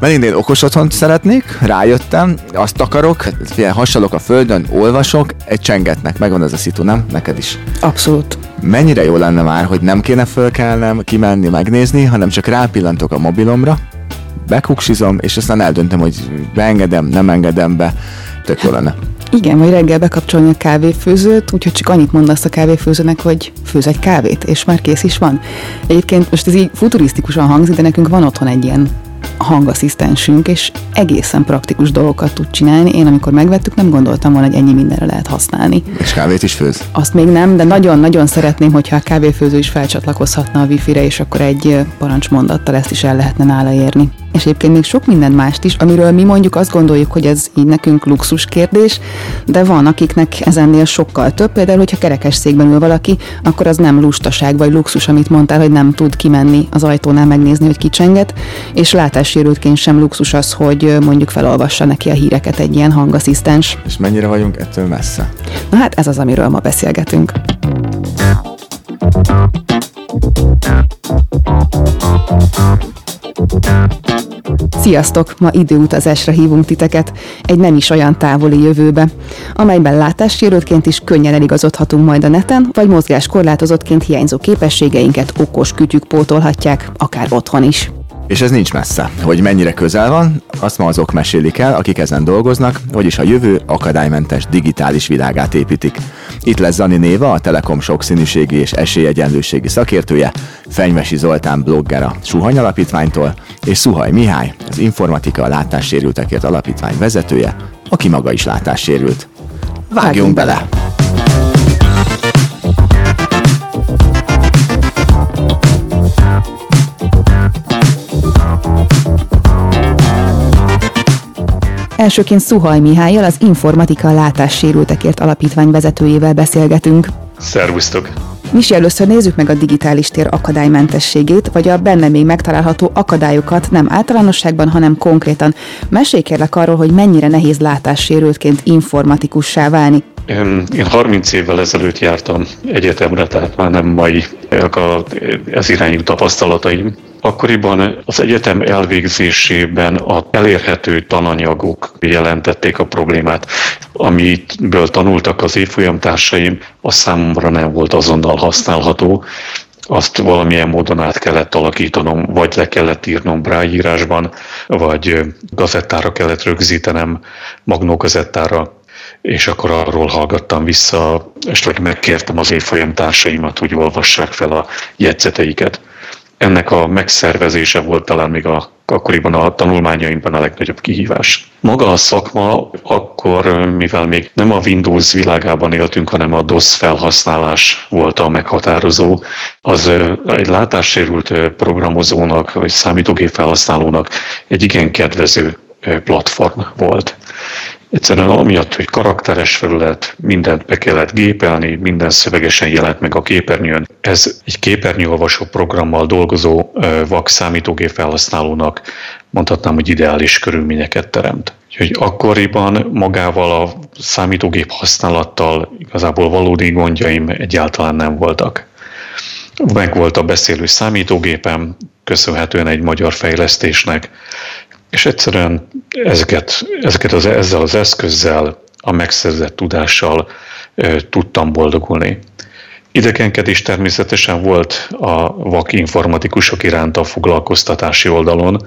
Mert én okos otthont szeretnék, rájöttem, azt akarok, figyelj, hasalok a földön, olvasok, egy csengetnek, megvan ez a szitu, nem? Neked is. Abszolút. Mennyire jó lenne már, hogy nem kéne fölkelnem, kimenni, megnézni, hanem csak rápillantok a mobilomra, bekuksizom, és aztán eldöntöm, hogy beengedem, nem engedem be. Tök jó lenne. Igen, vagy reggel bekapcsolni a kávéfőzőt, úgyhogy csak annyit mondasz a kávéfőzőnek, hogy főz egy kávét, és már kész is van. Egyébként most ez így futurisztikusan hangzik, de nekünk van otthon egy ilyen hangasszisztensünk, és egészen praktikus dolgokat tud csinálni. Én amikor megvettük, nem gondoltam volna, hogy ennyi mindenre lehet használni. És kávét is főz? Azt még nem, de nagyon-nagyon szeretném, hogyha a kávéfőző is felcsatlakozhatna a wifi-re, és akkor egy parancsmondattal ezt is el lehetne nála érni és egyébként még sok minden mást is, amiről mi mondjuk azt gondoljuk, hogy ez így nekünk luxus kérdés, de van, akiknek ezennél sokkal több. Például, hogyha kerekes székben ül valaki, akkor az nem lustaság vagy luxus, amit mondtál, hogy nem tud kimenni az ajtónál megnézni, hogy kicsenget, és látássérültként sem luxus az, hogy mondjuk felolvassa neki a híreket egy ilyen hangasszisztens. És mennyire vagyunk ettől messze? Na hát ez az, amiről ma beszélgetünk. Sziasztok! Ma időutazásra hívunk titeket egy nem is olyan távoli jövőbe, amelyben látássérültként is könnyen eligazodhatunk majd a neten, vagy mozgáskorlátozottként hiányzó képességeinket okos kütyük pótolhatják, akár otthon is. És ez nincs messze. Hogy mennyire közel van, azt ma azok mesélik el, akik ezen dolgoznak, vagyis a jövő akadálymentes digitális világát építik. Itt lesz Zani Néva, a Telekom sokszínűségi és esélyegyenlőségi szakértője, Fenyvesi Zoltán blogger a Suhany Alapítványtól, és Szuhaj Mihály, az Informatika a Látássérültekért Alapítvány vezetője, aki maga is látássérült. Vágjunk, Vágjunk bele! Elsőként Szuhaj Mihályjal, az Informatika Látássérültekért Alapítvány vezetőjével beszélgetünk. Szervusztok! Misi, először nézzük meg a digitális tér akadálymentességét, vagy a benne még megtalálható akadályokat nem általánosságban, hanem konkrétan. Mesélj kérlek arról, hogy mennyire nehéz látássérültként informatikussá válni. Én 30 évvel ezelőtt jártam egyetemre, tehát már nem mai ez irányú tapasztalataim. Akkoriban az egyetem elvégzésében a elérhető tananyagok jelentették a problémát. Amitből tanultak az évfolyamtársaim, az számomra nem volt azonnal használható, azt valamilyen módon át kellett alakítanom, vagy le kellett írnom brájírásban, vagy gazettára kellett rögzítenem, magnógazettára, és akkor arról hallgattam vissza, és vagy megkértem az évfolyam társaimat, hogy olvassák fel a jegyzeteiket. Ennek a megszervezése volt talán még a, akkoriban a tanulmányaimban a legnagyobb kihívás. Maga a szakma akkor, mivel még nem a Windows világában éltünk, hanem a DOS felhasználás volt a meghatározó, az egy látássérült programozónak vagy számítógép felhasználónak egy igen kedvező platform volt. Egyszerűen amiatt, hogy karakteres felület, mindent be kellett gépelni, minden szövegesen jelent meg a képernyőn. Ez egy képernyőolvasó programmal dolgozó vak számítógép felhasználónak mondhatnám, hogy ideális körülményeket teremt. Úgyhogy akkoriban magával a számítógép használattal igazából valódi gondjaim egyáltalán nem voltak. Meg volt a beszélő számítógépem, köszönhetően egy magyar fejlesztésnek, és egyszerűen ezeket, ezeket az, ezzel az eszközzel, a megszerzett tudással e, tudtam boldogulni. Idegenkedés természetesen volt a vak informatikusok iránt a foglalkoztatási oldalon,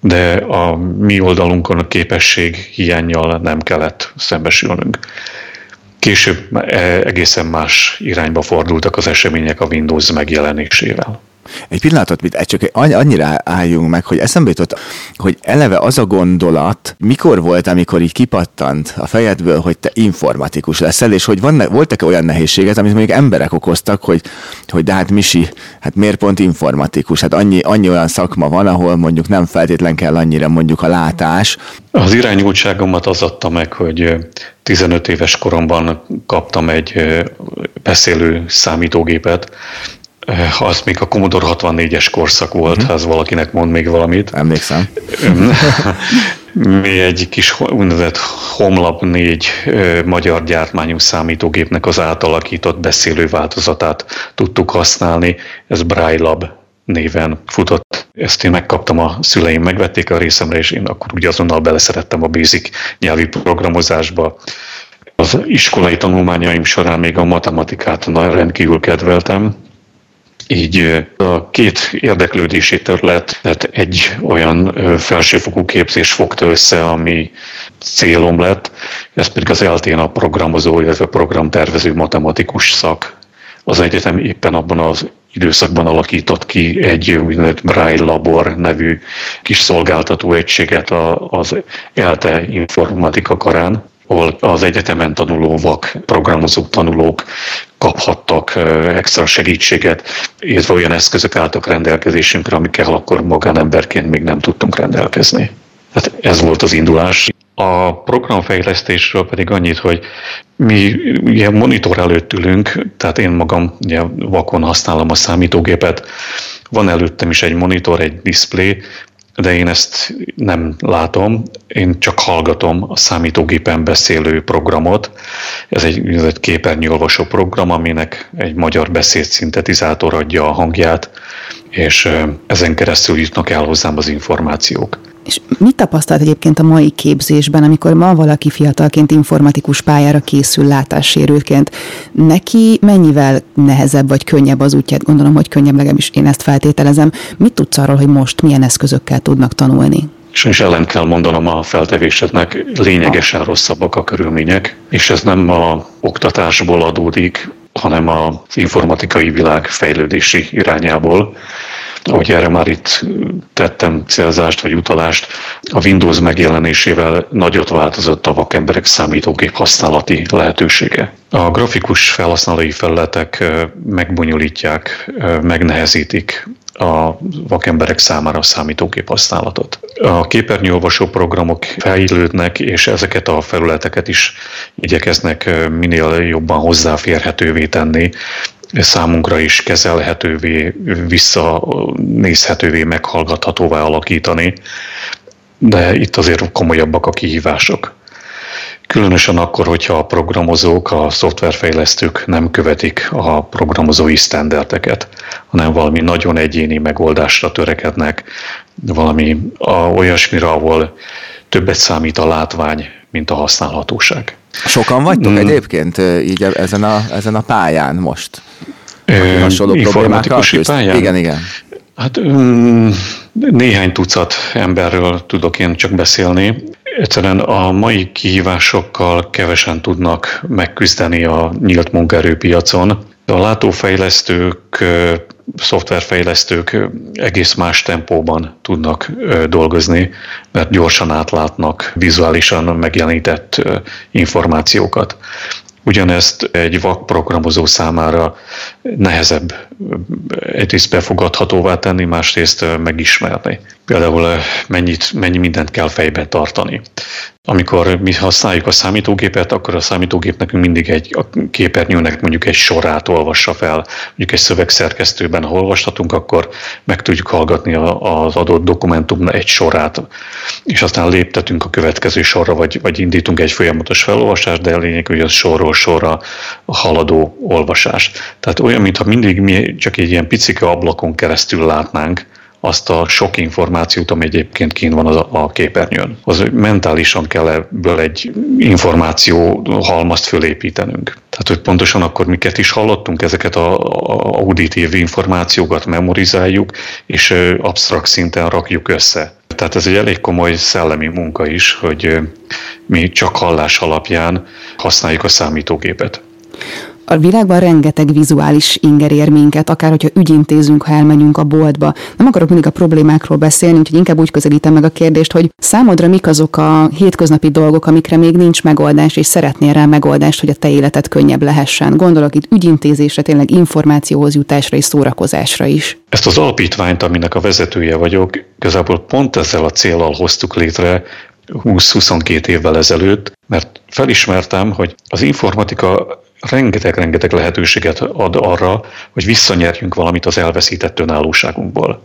de a mi oldalunkon a képesség hiányjal nem kellett szembesülnünk. Később egészen más irányba fordultak az események a Windows megjelenésével. Egy pillanatot, mit, csak annyira álljunk meg, hogy eszembe jutott, hogy eleve az a gondolat, mikor volt, amikor így kipattant a fejedből, hogy te informatikus leszel, és hogy voltak olyan nehézségek, amit mondjuk emberek okoztak, hogy, hogy de hát Misi, hát miért pont informatikus? Hát annyi, annyi olyan szakma van, ahol mondjuk nem feltétlen kell annyira mondjuk a látás. Az irányultságomat az adta meg, hogy 15 éves koromban kaptam egy beszélő számítógépet, az még a Commodore 64-es korszak volt, uh-huh. ha az valakinek mond még valamit. Emlékszem. Mi egy kis úgynevezett Homlap 4 magyar gyártmányú számítógépnek az átalakított beszélő változatát tudtuk használni. Ez Braille Lab néven futott Ezt én megkaptam, a szüleim megvették a részemre, és én akkor ugye azonnal beleszerettem a basic nyelvi programozásba. Az iskolai tanulmányaim során még a matematikát rendkívül kedveltem, így a két érdeklődési terület, tehát egy olyan felsőfokú képzés fogta össze, ami célom lett, ez pedig az eltén a programozó, illetve programtervező matematikus szak. Az egyetem éppen abban az időszakban alakított ki egy úgynevezett Braille Labor nevű kis szolgáltató egységet az ELTE informatika karán, ahol az egyetemen tanuló vak programozó tanulók kaphattak extra segítséget, illetve olyan eszközök álltak rendelkezésünkre, amikkel akkor magánemberként még nem tudtunk rendelkezni. Hát ez volt az indulás. A programfejlesztésről pedig annyit, hogy mi ilyen monitor előtt ülünk, tehát én magam ugye vakon használom a számítógépet, van előttem is egy monitor, egy display, de én ezt nem látom, én csak hallgatom a számítógépen beszélő programot. Ez egy, ez egy képernyőolvasó program, aminek egy magyar beszédszintetizátor adja a hangját, és ezen keresztül jutnak el hozzám az információk. És mit tapasztalt egyébként a mai képzésben, amikor ma valaki fiatalként informatikus pályára készül látássérültként? Neki mennyivel nehezebb vagy könnyebb az útját? Gondolom, hogy könnyebb, legalábbis én ezt feltételezem. Mit tudsz arról, hogy most milyen eszközökkel tudnak tanulni? És ellen kell mondanom a feltevésednek, lényegesen rosszabbak a körülmények, és ez nem a oktatásból adódik, hanem az informatikai világ fejlődési irányából ahogy erre már itt tettem célzást vagy utalást, a Windows megjelenésével nagyot változott a vakemberek számítógép használati lehetősége. A grafikus felhasználói felületek megbonyolítják, megnehezítik a vakemberek számára a számítógép használatot. A képernyőolvasó programok fejlődnek, és ezeket a felületeket is igyekeznek minél jobban hozzáférhetővé tenni számunkra is kezelhetővé, visszanézhetővé, meghallgathatóvá alakítani, de itt azért komolyabbak a kihívások. Különösen akkor, hogyha a programozók, a szoftverfejlesztők nem követik a programozói sztenderdeket, hanem valami nagyon egyéni megoldásra törekednek, valami a, olyasmire, ahol többet számít a látvány, mint a használhatóság. Sokan vagytok mm. egyébként így ezen a, ezen a pályán most? Hasonló problémákkal pályán? Igen, igen. Hát um, néhány tucat emberről tudok én csak beszélni. Egyszerűen a mai kihívásokkal kevesen tudnak megküzdeni a nyílt munkaerőpiacon. A látófejlesztők, szoftverfejlesztők egész más tempóban tudnak dolgozni, mert gyorsan átlátnak vizuálisan megjelenített információkat. Ugyanezt egy vak programozó számára nehezebb egyrészt befogadhatóvá tenni, másrészt megismerni. Például mennyit, mennyi mindent kell fejben tartani. Amikor mi használjuk a számítógépet, akkor a számítógép nekünk mindig egy a képernyőnek mondjuk egy sorát olvassa fel. Mondjuk egy szövegszerkesztőben, ha olvashatunk, akkor meg tudjuk hallgatni az adott dokumentum egy sorát, és aztán léptetünk a következő sorra, vagy, vagy indítunk egy folyamatos felolvasást, de a lényeg, hogy az sorról sorra haladó olvasás. Tehát olyan, mintha mindig mi csak egy ilyen picike ablakon keresztül látnánk, azt a sok információt, ami egyébként kint van a, a képernyőn. Az mentálisan kell ebből egy információ halmazt fölépítenünk. Tehát, hogy pontosan akkor miket is hallottunk, ezeket a, a auditív információkat memorizáljuk, és absztrakt szinten rakjuk össze. Tehát ez egy elég komoly szellemi munka is, hogy mi csak hallás alapján használjuk a számítógépet a világban rengeteg vizuális inger ér minket, akár hogyha ügyintézünk, ha elmenjünk a boltba. Nem akarok mindig a problémákról beszélni, úgyhogy inkább úgy közelítem meg a kérdést, hogy számodra mik azok a hétköznapi dolgok, amikre még nincs megoldás, és szeretnél rá megoldást, hogy a te életed könnyebb lehessen. Gondolok itt ügyintézésre, tényleg információhoz jutásra és szórakozásra is. Ezt az alapítványt, aminek a vezetője vagyok, igazából pont ezzel a célral hoztuk létre, 20-22 évvel ezelőtt, mert felismertem, hogy az informatika rengeteg-rengeteg lehetőséget ad arra, hogy visszanyerjünk valamit az elveszített önállóságunkból.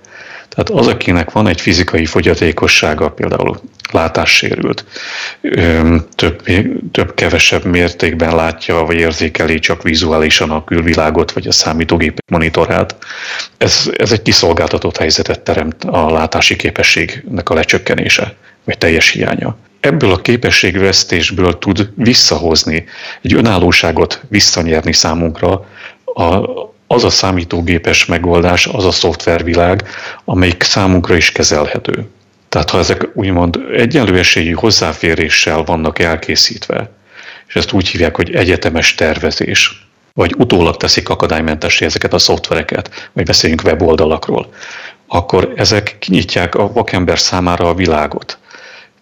Tehát az, akinek van egy fizikai fogyatékossága, például látássérült, több, több mértékben látja vagy érzékeli csak vizuálisan a külvilágot vagy a számítógép monitorát. Ez, ez egy kiszolgáltatott helyzetet teremt a látási képességnek a lecsökkenése vagy teljes hiánya. Ebből a képességvesztésből tud visszahozni, egy önállóságot visszanyerni számunkra a, az a számítógépes megoldás, az a szoftvervilág, amelyik számunkra is kezelhető. Tehát ha ezek úgymond egyenlő esélyű hozzáféréssel vannak elkészítve, és ezt úgy hívják, hogy egyetemes tervezés, vagy utólag teszik akadálymentessé ezeket a szoftvereket, vagy beszéljünk weboldalakról, akkor ezek kinyitják a vakember számára a világot.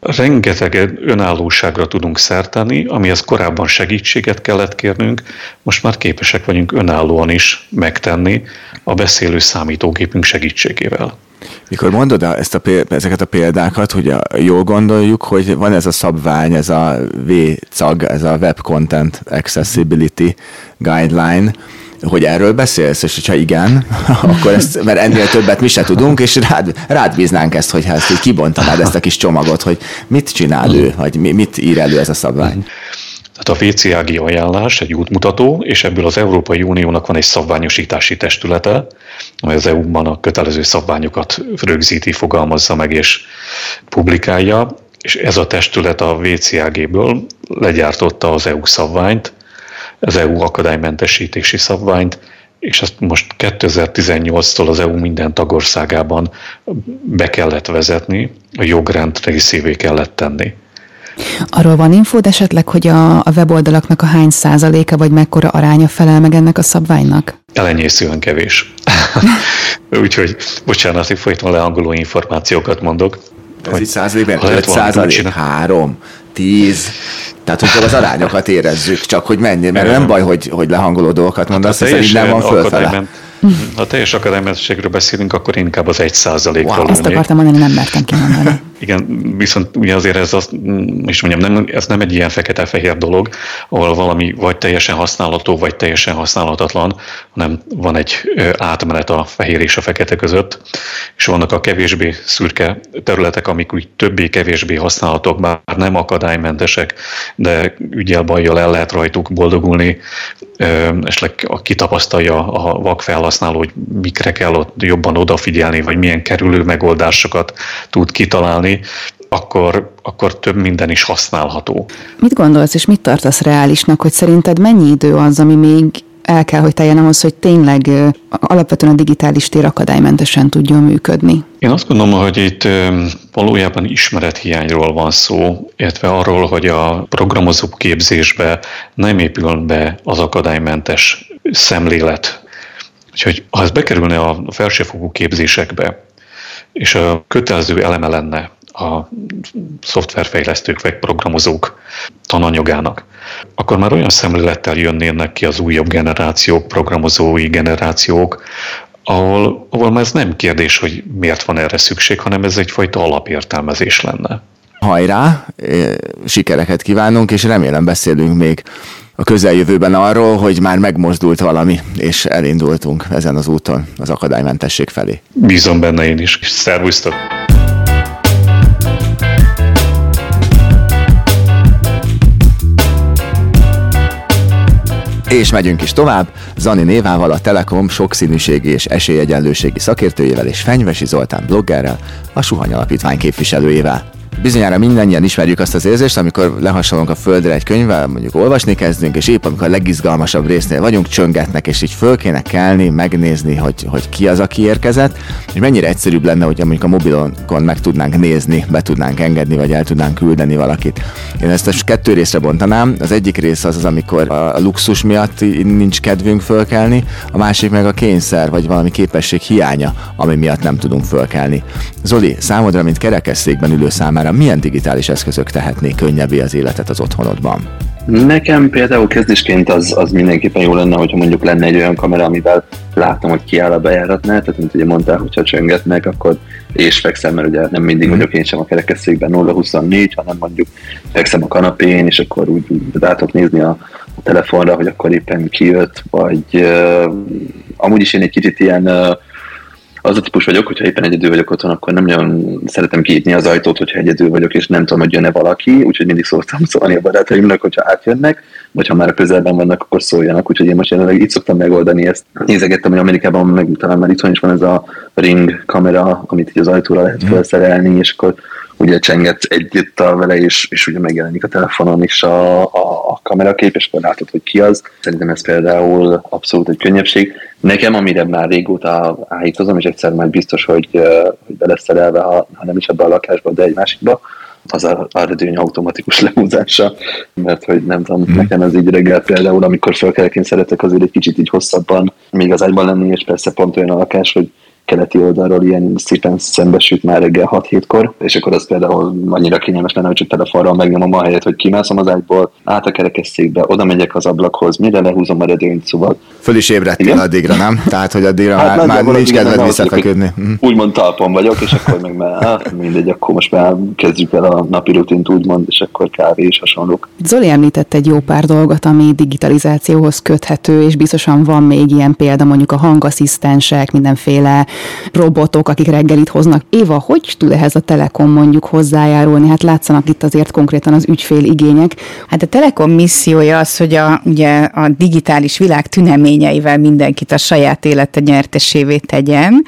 Rengeteg önállóságra tudunk szerteni, amihez korábban segítséget kellett kérnünk, most már képesek vagyunk önállóan is megtenni a beszélő számítógépünk segítségével. Mikor mondod ezt a, ezeket a példákat, hogy a, jól gondoljuk, hogy van ez a szabvány, ez a V-CAG, ez a Web Content Accessibility Guideline, hogy erről beszélsz, és ha igen, akkor ezt, mert ennél többet mi se tudunk, és rád, rád bíznánk ezt, hogyha ezt így kibontanád ezt a kis csomagot, hogy mit csinál ő, vagy mit ír elő ez a szabvány. Tehát a VCAG ajánlás egy útmutató, és ebből az Európai Uniónak van egy szabványosítási testülete, amely az EU-ban a kötelező szabványokat rögzíti, fogalmazza meg és publikálja, és ez a testület a VCAG-ből legyártotta az EU szabványt, az EU akadálymentesítési szabványt, és ezt most 2018-tól az EU minden tagországában be kellett vezetni, a jogrend részévé kellett tenni. Arról van infód esetleg, hogy a, a weboldalaknak a hány százaléka vagy mekkora aránya felel meg ennek a szabványnak? Elenyészően kevés. Úgyhogy bocsánat, hogy folyton leangoló információkat mondok. Ez így százalékban 5 százalék, 3, 10, tehát, hogy az arányokat érezzük, csak hogy mennyi, mert nem baj, hogy, hogy lehangoló dolgokat mondasz, hát hiszen így nem van fölfele. Ha teljes akadálymentességről beszélünk, akkor inkább az egy százalékról. Wow, ezt akartam mondani, nem mertem kimondani. Igen, viszont ugye azért ez az, is mondjam, nem, ez nem egy ilyen fekete-fehér dolog, ahol valami vagy teljesen használható, vagy teljesen használhatatlan, hanem van egy átmenet a fehér és a fekete között, és vannak a kevésbé szürke területek, amik úgy többé-kevésbé használhatók, bár nem akadálymentesek, de ügyel bajjal el lehet rajtuk boldogulni, esetleg kitapasztalja a vak felhasználó, hogy mikre kell ott jobban odafigyelni, vagy milyen kerülő megoldásokat tud kitalálni, akkor, akkor több minden is használható. Mit gondolsz, és mit tartasz reálisnak, hogy szerinted mennyi idő az, ami még el kell, hogy teljen ahhoz, hogy tényleg alapvetően a digitális tér akadálymentesen tudjon működni? Én azt gondolom, hogy itt valójában ismerethiányról van szó, illetve arról, hogy a programozó képzésbe nem épül be az akadálymentes szemlélet. Úgyhogy ha ez bekerülne a felsőfokú képzésekbe, és a kötelező eleme lenne a szoftverfejlesztők vagy programozók tananyagának, akkor már olyan szemlélettel jönnének ki az újabb generációk, programozói generációk, ahol, ahol már ez nem kérdés, hogy miért van erre szükség, hanem ez egyfajta alapértelmezés lenne. Hajrá, sikereket kívánunk, és remélem beszélünk még a közeljövőben arról, hogy már megmozdult valami, és elindultunk ezen az úton az akadálymentesség felé. Bízom benne én is. Szervusztok! És megyünk is tovább, Zani Névával, a Telekom sokszínűségi és esélyegyenlőségi szakértőjével és Fenyvesi Zoltán bloggerrel, a Suhany Alapítvány képviselőjével. Bizonyára mindannyian ismerjük azt az érzést, amikor lehasonlunk a földre egy könyvvel, mondjuk olvasni kezdünk, és épp amikor a legizgalmasabb résznél vagyunk, csöngetnek, és így föl kéne kelni, megnézni, hogy, hogy ki az, aki érkezett, és mennyire egyszerűbb lenne, hogy mondjuk a mobilonkon meg tudnánk nézni, be tudnánk engedni, vagy el tudnánk küldeni valakit. Én ezt a kettő részre bontanám. Az egyik rész az az, amikor a luxus miatt nincs kedvünk fölkelni, a másik meg a kényszer, vagy valami képesség hiánya, ami miatt nem tudunk fölkelni. Zoli, számodra, mint kerekesszékben ülő számára számára milyen digitális eszközök tehetnék könnyebbé az életet az otthonodban? Nekem például kezdésként az, az mindenképpen jó lenne, hogyha mondjuk lenne egy olyan kamera, amivel látom, hogy ki áll a bejáratnál, tehát mint ugye mondtál, hogyha csöngetnek, akkor és fekszem, mert ugye nem mindig mm. vagyok én sem a kerekesszékben 0-24, hanem mondjuk fekszem a kanapén, és akkor úgy, úgy rá tudok nézni a, a telefonra, hogy akkor éppen ki jött, vagy uh, amúgy is én egy kicsit ilyen uh, az a típus vagyok, hogyha éppen egyedül vagyok otthon, akkor nem nagyon szeretem kinyitni az ajtót, hogyha egyedül vagyok, és nem tudom, hogy jön-e valaki, úgyhogy mindig szoktam szólni a barátaimnak, hogyha átjönnek, vagy ha már a közelben vannak, akkor szóljanak, úgyhogy én most jelenleg így szoktam megoldani ezt. Nézegettem, hogy Amerikában, meg talán már itthon is van ez a ring kamera, amit így az ajtóra lehet mhm. felszerelni, és akkor ugye csengetsz együtt vele, és, és ugye megjelenik a telefonon is a, a, a kamerakép, és akkor látod, hogy ki az. Szerintem ez például abszolút egy könnyebbség. Nekem, amire már régóta állítozom, és egyszer már biztos, hogy, hogy be lesz szerelve, ha, ha nem is ebbe a lakásba, de egy másikba, az a, a redőny automatikus lehúzása, mert hogy nem tudom, mm. nekem ez így reggel például, amikor felkelek, én szeretek azért egy kicsit így hosszabban még az ágyban lenni, és persze pont olyan a lakás, hogy keleti oldalról ilyen szépen szembesült már reggel 6-7-kor, és akkor az például annyira kényelmes lenne, hogy csak telefonról megnyomom a helyet, hogy kimászom az ágyból, át a kerekesszékbe, oda megyek az ablakhoz, mire lehúzom a redőnyt, szóval. Föl is ébredtél Igen? addigra, nem? Tehát, hogy addigra hát már, már nincs kedved visszafeküdni. Mhm. Úgymond talpon vagyok, és akkor meg már, ah, mindegy, akkor most már kezdjük el a napi rutint úgymond, és akkor kávé és hasonlók. Zoli említett egy jó pár dolgot, ami digitalizációhoz köthető, és biztosan van még ilyen példa, mondjuk a hangasszisztensek, mindenféle robotok, akik reggelit hoznak. Éva, hogy tud ehhez a Telekom mondjuk hozzájárulni? Hát látszanak itt azért konkrétan az ügyfél igények. Hát a Telekom missziója az, hogy a, ugye a digitális világ tüneményeivel mindenkit a saját élete nyertesévé tegyen,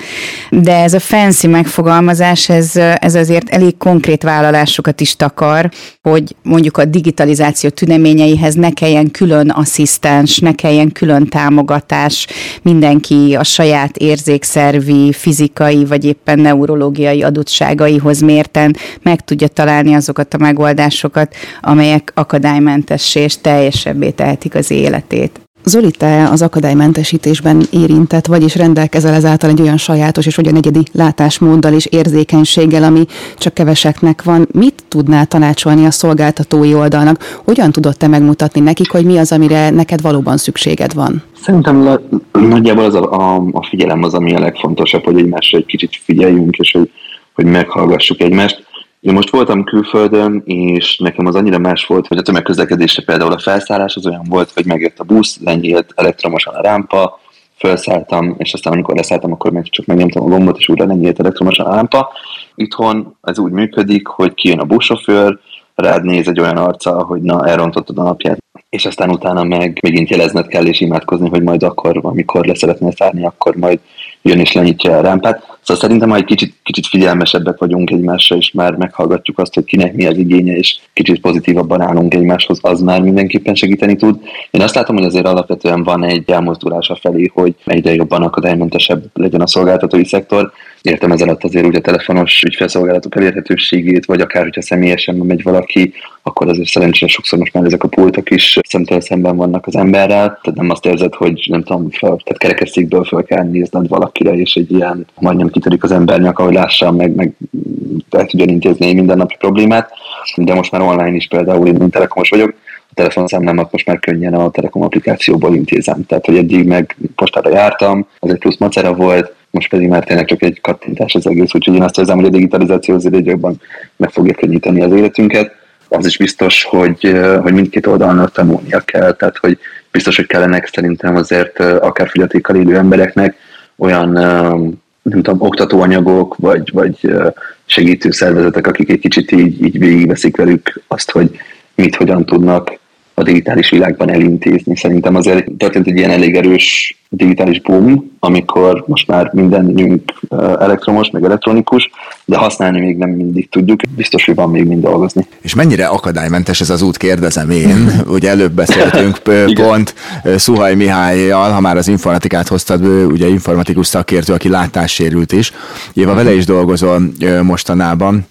de ez a fancy megfogalmazás, ez, ez azért elég konkrét vállalásokat is takar, hogy mondjuk a digitalizáció tüneményeihez ne kelljen külön asszisztens, ne kelljen külön támogatás, mindenki a saját érzékszervi fizikai vagy éppen neurológiai adottságaihoz mérten meg tudja találni azokat a megoldásokat, amelyek akadálymentessé és teljesebbé tehetik az életét. Zoli, te az akadálymentesítésben érintett, vagyis rendelkezel ezáltal egy olyan sajátos és olyan egyedi látásmóddal és érzékenységgel, ami csak keveseknek van. Mit tudnál tanácsolni a szolgáltatói oldalnak? Hogyan tudod te megmutatni nekik, hogy mi az, amire neked valóban szükséged van? Szerintem la, nagyjából az a, a, a figyelem az, ami a legfontosabb, hogy egymásra egy kicsit figyeljünk, és hogy, hogy meghallgassuk egymást. Én most voltam külföldön, és nekem az annyira más volt, hogy a tömegközlekedésre például a felszállás az olyan volt, hogy megjött a busz, lenyílt elektromosan a rámpa, felszálltam, és aztán amikor leszálltam, akkor meg csak megnyomtam a gombot, és újra lenyílt elektromosan a lámpa. Itthon ez úgy működik, hogy kijön a buszsofőr, rád néz egy olyan arca, hogy na, elrontottad a napját, és aztán utána meg megint jelezned kell és imádkozni, hogy majd akkor, amikor leszeretnél szállni, akkor majd jön és lenyitja a rámpát. Szóval szerintem, ha egy kicsit, kicsit figyelmesebbek vagyunk egymásra, és már meghallgatjuk azt, hogy kinek mi az igénye, és kicsit pozitívabban állunk egymáshoz, az már mindenképpen segíteni tud. Én azt látom, hogy azért alapvetően van egy elmozdulás a felé, hogy egyre jobban akadálymentesebb legyen a szolgáltatói szektor, Értem ez alatt azért ugye a telefonos ügyfélszolgálatok elérhetőségét, vagy akár, hogyha személyesen megy valaki, akkor azért szerencsére sokszor most már ezek a pultok is szemtől szemben vannak az emberrel, tehát nem azt érzed, hogy nem tudom, fel, tehát kerekesszékből fel kell nézned valakire, és egy ilyen majdnem kitörik az embernek, ahogy lássa, meg, meg el tudjon intézni mindennapi problémát, de most már online is például én telekomos vagyok, a telefonszámlámat most már könnyen a Telekom applikációból intézem. Tehát, hogy eddig meg postára jártam, az egy plusz macera volt, most pedig már tényleg csak egy kattintás az egész, úgyhogy én azt érzem, hogy a digitalizáció azért egy jobban meg fogja könnyíteni az életünket. Az is biztos, hogy, hogy mindkét oldalnak tanulnia kell, tehát hogy biztos, hogy kellenek szerintem azért akár fogyatékkal élő embereknek olyan nem tudom, oktatóanyagok, vagy, vagy segítő szervezetek, akik egy kicsit így, így végigveszik velük azt, hogy mit, hogyan tudnak a digitális világban elintézni. Szerintem azért történt egy ilyen elég erős digitális boom, amikor most már mindenünk elektromos, meg elektronikus, de használni még nem mindig tudjuk. Biztos, hogy van még mind dolgozni. És mennyire akadálymentes ez az út, kérdezem én. Ugye előbb beszéltünk pont Szuhaj Mihályjal, ha már az informatikát hoztad, ugye informatikus szakértő, aki látássérült is. Éva vele is dolgozol mostanában.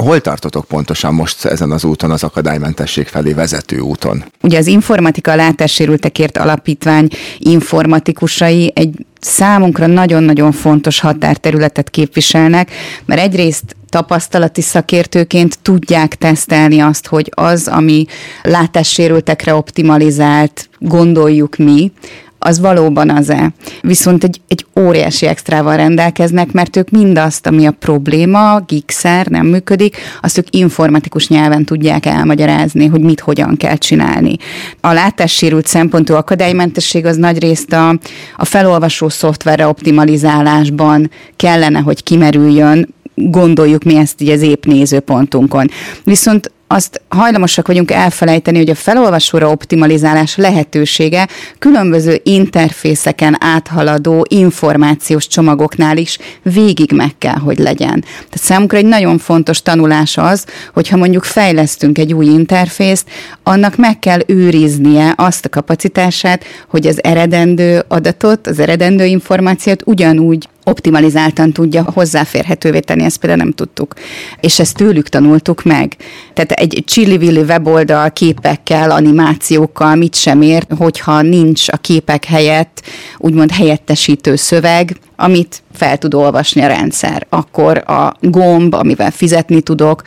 Hol tartotok pontosan most ezen az úton, az akadálymentesség felé vezető úton? Ugye az Informatika Látássérültekért Alapítvány informatikusai egy számunkra nagyon-nagyon fontos határterületet képviselnek, mert egyrészt tapasztalati szakértőként tudják tesztelni azt, hogy az, ami látássérültekre optimalizált, gondoljuk mi, az valóban az-e. Viszont egy, egy óriási extrával rendelkeznek, mert ők mindazt, ami a probléma, gigszer nem működik, azt ők informatikus nyelven tudják elmagyarázni, hogy mit hogyan kell csinálni. A látássérült szempontú akadálymentesség az nagy részt a, a felolvasó szoftverre optimalizálásban kellene, hogy kimerüljön, gondoljuk mi ezt így az épp nézőpontunkon. Viszont azt hajlamosak vagyunk elfelejteni, hogy a felolvasóra optimalizálás lehetősége különböző interfészeken áthaladó információs csomagoknál is végig meg kell, hogy legyen. Tehát számunkra egy nagyon fontos tanulás az, hogyha mondjuk fejlesztünk egy új interfészt, annak meg kell őriznie azt a kapacitását, hogy az eredendő adatot, az eredendő információt ugyanúgy optimalizáltan tudja hozzáférhetővé tenni, ezt például nem tudtuk. És ezt tőlük tanultuk meg. Tehát egy chili weboldal képekkel, animációkkal mit sem ért, hogyha nincs a képek helyett úgymond helyettesítő szöveg, amit fel tud olvasni a rendszer. Akkor a gomb, amivel fizetni tudok,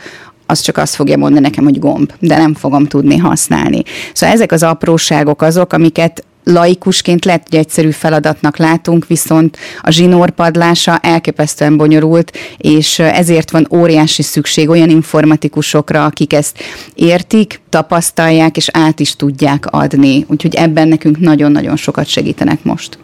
az csak azt fogja mondani nekem, hogy gomb, de nem fogom tudni használni. Szóval ezek az apróságok azok, amiket laikusként lehet, hogy egyszerű feladatnak látunk, viszont a zsinór padlása elképesztően bonyolult, és ezért van óriási szükség olyan informatikusokra, akik ezt értik, tapasztalják, és át is tudják adni. Úgyhogy ebben nekünk nagyon-nagyon sokat segítenek most.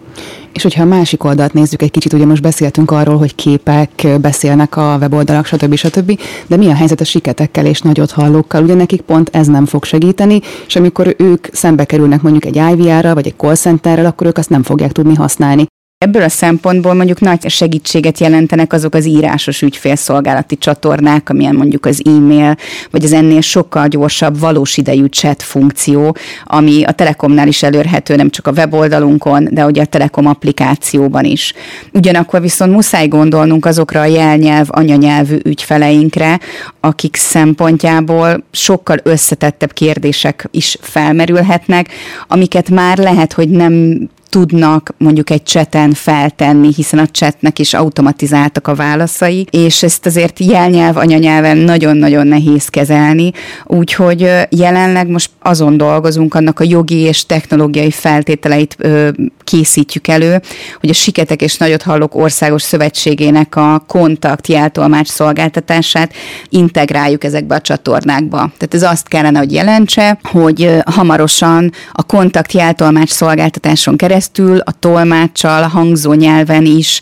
És hogyha a másik oldalt nézzük egy kicsit, ugye most beszéltünk arról, hogy képek beszélnek a weboldalak, stb. stb. De mi a helyzet a siketekkel és nagyot hallókkal? Ugye nekik pont ez nem fog segíteni, és amikor ők szembe kerülnek mondjuk egy IVR-ral vagy egy call centerrel, akkor ők azt nem fogják tudni használni. Ebből a szempontból mondjuk nagy segítséget jelentenek azok az írásos ügyfélszolgálati csatornák, amilyen mondjuk az e-mail, vagy az ennél sokkal gyorsabb valós idejű chat funkció, ami a Telekomnál is elérhető, nem csak a weboldalunkon, de ugye a Telekom applikációban is. Ugyanakkor viszont muszáj gondolnunk azokra a jelnyelv, anyanyelvű ügyfeleinkre, akik szempontjából sokkal összetettebb kérdések is felmerülhetnek, amiket már lehet, hogy nem tudnak mondjuk egy cseten feltenni, hiszen a csetnek is automatizáltak a válaszai, és ezt azért jelnyelv, anyanyelven nagyon-nagyon nehéz kezelni, úgyhogy jelenleg most azon dolgozunk, annak a jogi és technológiai feltételeit ö, készítjük elő, hogy a Siketek és Nagyot Hallók Országos Szövetségének a kontakt jeltolmács szolgáltatását integráljuk ezekbe a csatornákba. Tehát ez azt kellene, hogy jelentse, hogy hamarosan a kontakt jeltolmács szolgáltatáson keresztül keresztül a tolmáccsal, a hangzó nyelven is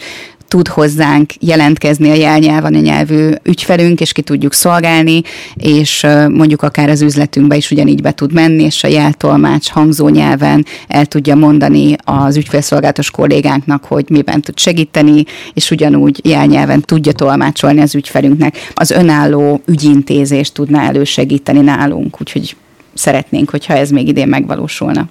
tud hozzánk jelentkezni a jelnyelven a nyelvű ügyfelünk, és ki tudjuk szolgálni, és mondjuk akár az üzletünkbe is ugyanígy be tud menni, és a jeltolmács hangzó nyelven el tudja mondani az ügyfélszolgálatos kollégánknak, hogy miben tud segíteni, és ugyanúgy jelnyelven tudja tolmácsolni az ügyfelünknek. Az önálló ügyintézést tudná elősegíteni nálunk, úgyhogy szeretnénk, hogyha ez még idén megvalósulna.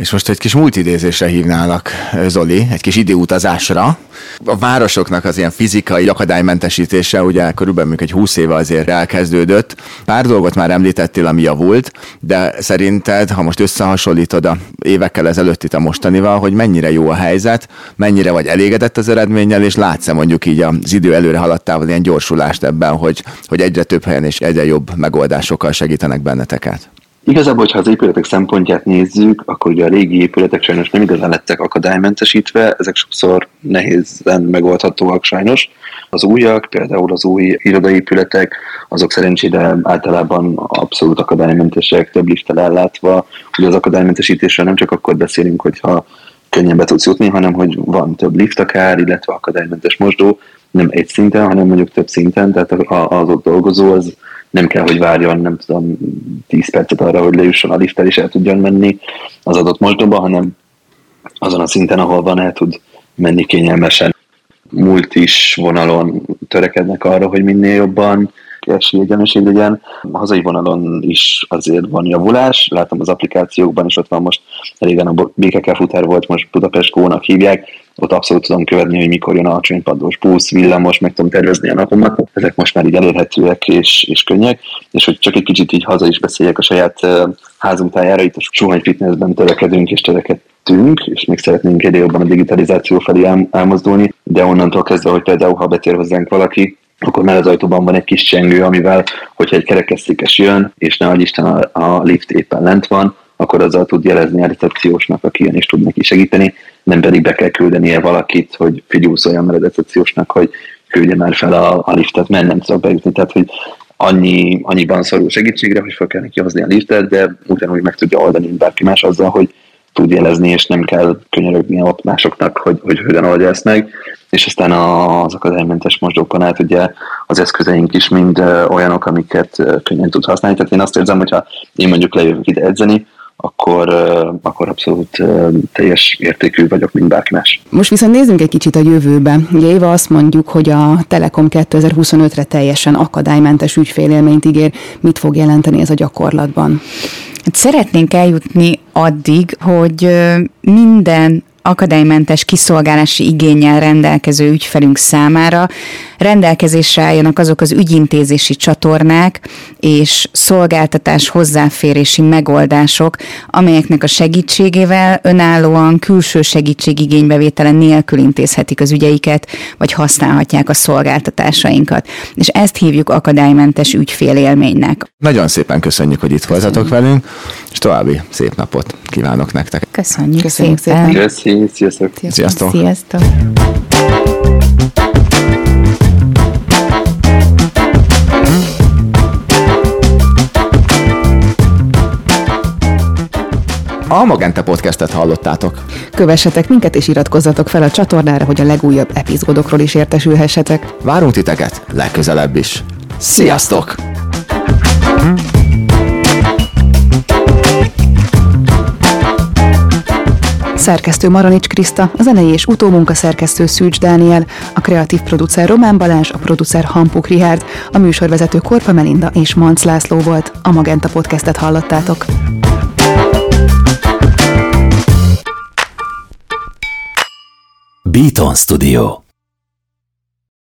És most egy kis multidézésre hívnálak, Zoli, egy kis időutazásra. A városoknak az ilyen fizikai akadálymentesítése ugye körülbelül egy 20 éve azért elkezdődött. Pár dolgot már említettél, ami javult, de szerinted, ha most összehasonlítod a évekkel ezelőtt itt a mostanival, hogy mennyire jó a helyzet, mennyire vagy elégedett az eredménnyel, és látsz-e mondjuk így az idő előre haladtával ilyen gyorsulást ebben, hogy, hogy egyre több helyen és egyre jobb megoldásokkal segítenek benneteket? Igazából, ha az épületek szempontját nézzük, akkor ugye a régi épületek sajnos nem igazán lettek akadálymentesítve, ezek sokszor nehézen megoldhatóak sajnos. Az újak, például az új irodaépületek, azok szerencsére általában abszolút akadálymentesek, több lifttel ellátva. Ugye az akadálymentesítésről nem csak akkor beszélünk, hogyha könnyen be tudsz jutni, hanem hogy van több lift akár, illetve akadálymentes mosdó, nem egy szinten, hanem mondjuk több szinten, tehát az ott dolgozó az nem kell, hogy várjon, nem tudom, 10 percet arra, hogy lejusson a lifttel és el tudjon menni az adott mosdóba, hanem azon a szinten, ahol van, el tud menni kényelmesen. Múlt is vonalon törekednek arra, hogy minél jobban esélyegyenlőség legyen. A hazai vonalon is azért van javulás, látom az applikációkban is ott van most, régen a BKK futár volt, most Budapest Gónak hívják, ott abszolút tudom követni, hogy mikor jön a csonypadós busz, villamos, meg tudom tervezni a napomat. Ezek most már így elérhetőek és, és könnyek, és hogy csak egy kicsit így haza is beszéljek a saját házunk tájára, itt a Suhany Fitnessben törekedünk és törekedtünk, és még szeretnénk egyre jobban a digitalizáció felé elmozdulni, de onnantól kezdve, hogy például ha betér hozzánk valaki, akkor már az ajtóban van egy kis csengő, amivel, hogyha egy kerekesszékes jön, és ne Isten a, a lift éppen lent van, akkor azzal tud jelezni a recepciósnak, aki jön és tud neki segíteni, nem pedig be kell küldenie valakit, hogy figyelj, szóljam a recepciósnak, hogy küldje már fel a, a liftet, mert nem tudok bejutni. Tehát, hogy annyi, annyiban szorul segítségre, hogy fel kell neki hozni a liftet, de ugyanúgy meg tudja oldani, bárki más azzal, hogy tud jelezni, és nem kell könyörögni ott másoknak, hogy, hogy hogyan oldja ezt meg. És aztán az akadálymentes mosdókon át ugye az eszközeink is mind olyanok, amiket könnyen tud használni. Tehát én azt érzem, hogyha én mondjuk lejövök ide edzeni, akkor, akkor abszolút teljes értékű vagyok, mint bárki más. Most viszont nézzünk egy kicsit a jövőbe. Ugye Éva azt mondjuk, hogy a Telekom 2025-re teljesen akadálymentes ügyfélélményt ígér. Mit fog jelenteni ez a gyakorlatban? Hát szeretnénk eljutni addig, hogy minden akadálymentes kiszolgálási igényel rendelkező ügyfelünk számára rendelkezésre álljanak azok az ügyintézési csatornák és szolgáltatás hozzáférési megoldások, amelyeknek a segítségével önállóan külső segítségigénybevétele nélkül intézhetik az ügyeiket, vagy használhatják a szolgáltatásainkat. És ezt hívjuk akadálymentes ügyfélélménynek. Nagyon szépen köszönjük, hogy itt voltatok velünk, és további szép napot kívánok nektek. Köszönjük, Köszönjük szépen. szépen. Köszi, sziasztok. Sziasztok. Sziasztok. A Magenta Podcastet hallottátok. Kövessetek minket és iratkozzatok fel a csatornára, hogy a legújabb epizódokról is értesülhessetek. Várunk titeket legközelebb is. Sziasztok! Szerkesztő Maranics Kriszta, a zenei és utómunka szerkesztő Szűcs Dániel, a kreatív producer Román Balázs, a producer Hampuk Rihárd, a műsorvezető Korpa Melinda és Manc László volt. A Magenta Podcastet hallottátok. Beaton Studio